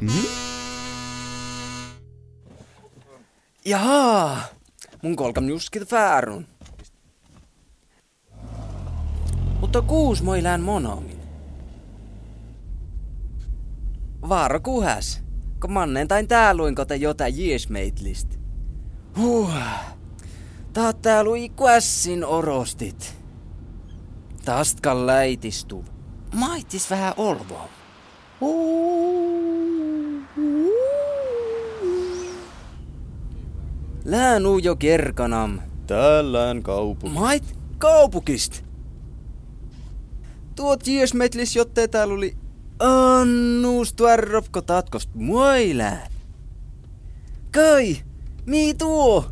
Mm. Jaha, mun kolkam juskit väärun. Mutta kuus moilään monomin. Vaaro kuhäs, kun mannen tain tää luin kote jota jiesmeitlist. Huh, taat tää lui kuässin orostit. Tastkan läitistu. Maitis vähän olvoa. Huu. Lään jo kerkanam. Tällään kaupunki. Mait kaupukist. Tuot jiesmetlis, jotte täällä oli annus tuarropko tatkost muilää. Kai, mi tuo?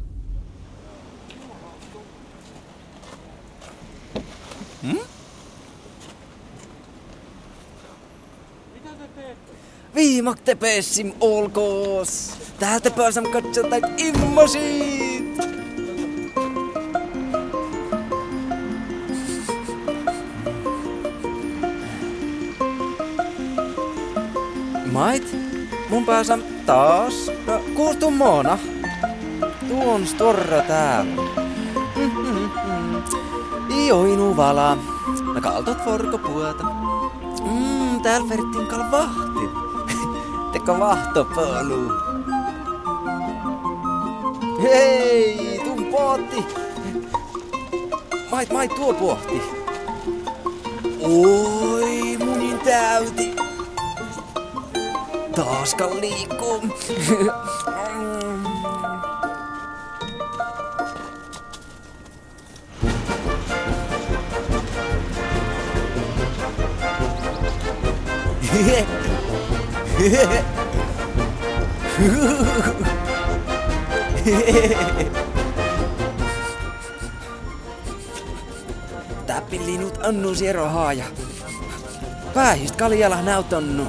Hmm? Viimak te pessim olkoos. Täältä pääsem katsotaan immosit. Mait, mun pääsem taas. No, kuustu moona. Tuon storra täällä. Ioinu vala. No kaltot forko puota. Mm, täällä verttiin kal vahti. Teko vahtopolu. Hei, tuun pootti. Mait, mait tuo pohti. Oi, munin täyti. Taaskan liikkuu. Täppinlinut annu siero haaja. Päihist kaljalla näytönnu.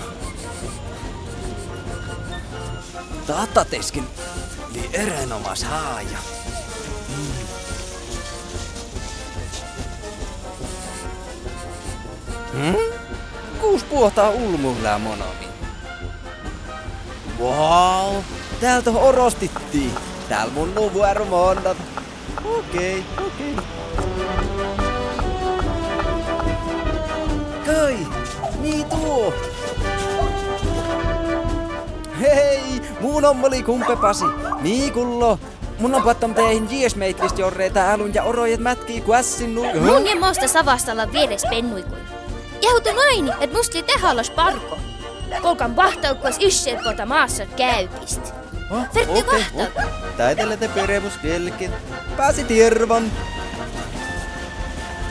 Tatateskin li erenomas haaja. Hmm? Kuus puhtaa ulmuhlää monomi. Wow, täältä orostittiin. Täällä mun nuvuero mondat. Okei, okay, okei. Okay. Kai, niin tuo. Hei, mun ommeli kumpepasi. Miikullo. Mun on pattam teihin jiesmeitlist jorreita älun ja orojet mätkii kuässin nu... Mun ja moosta savastalla vieres pennuikui. Jahuten aini, et musti tehallas parko. Kolkan vahtaukkas ysseet kota maassa käypist. Oh, Vertti okei, vahtauk. oh. Peremus kelkin. Pääsi tiervan.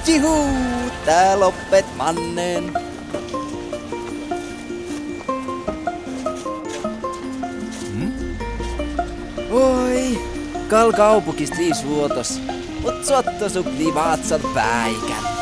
Jihu, tää loppet mannen. Hmm? Oi, kal kaupukist viis vuotos. Mut suotto sukli vaatsat päikän.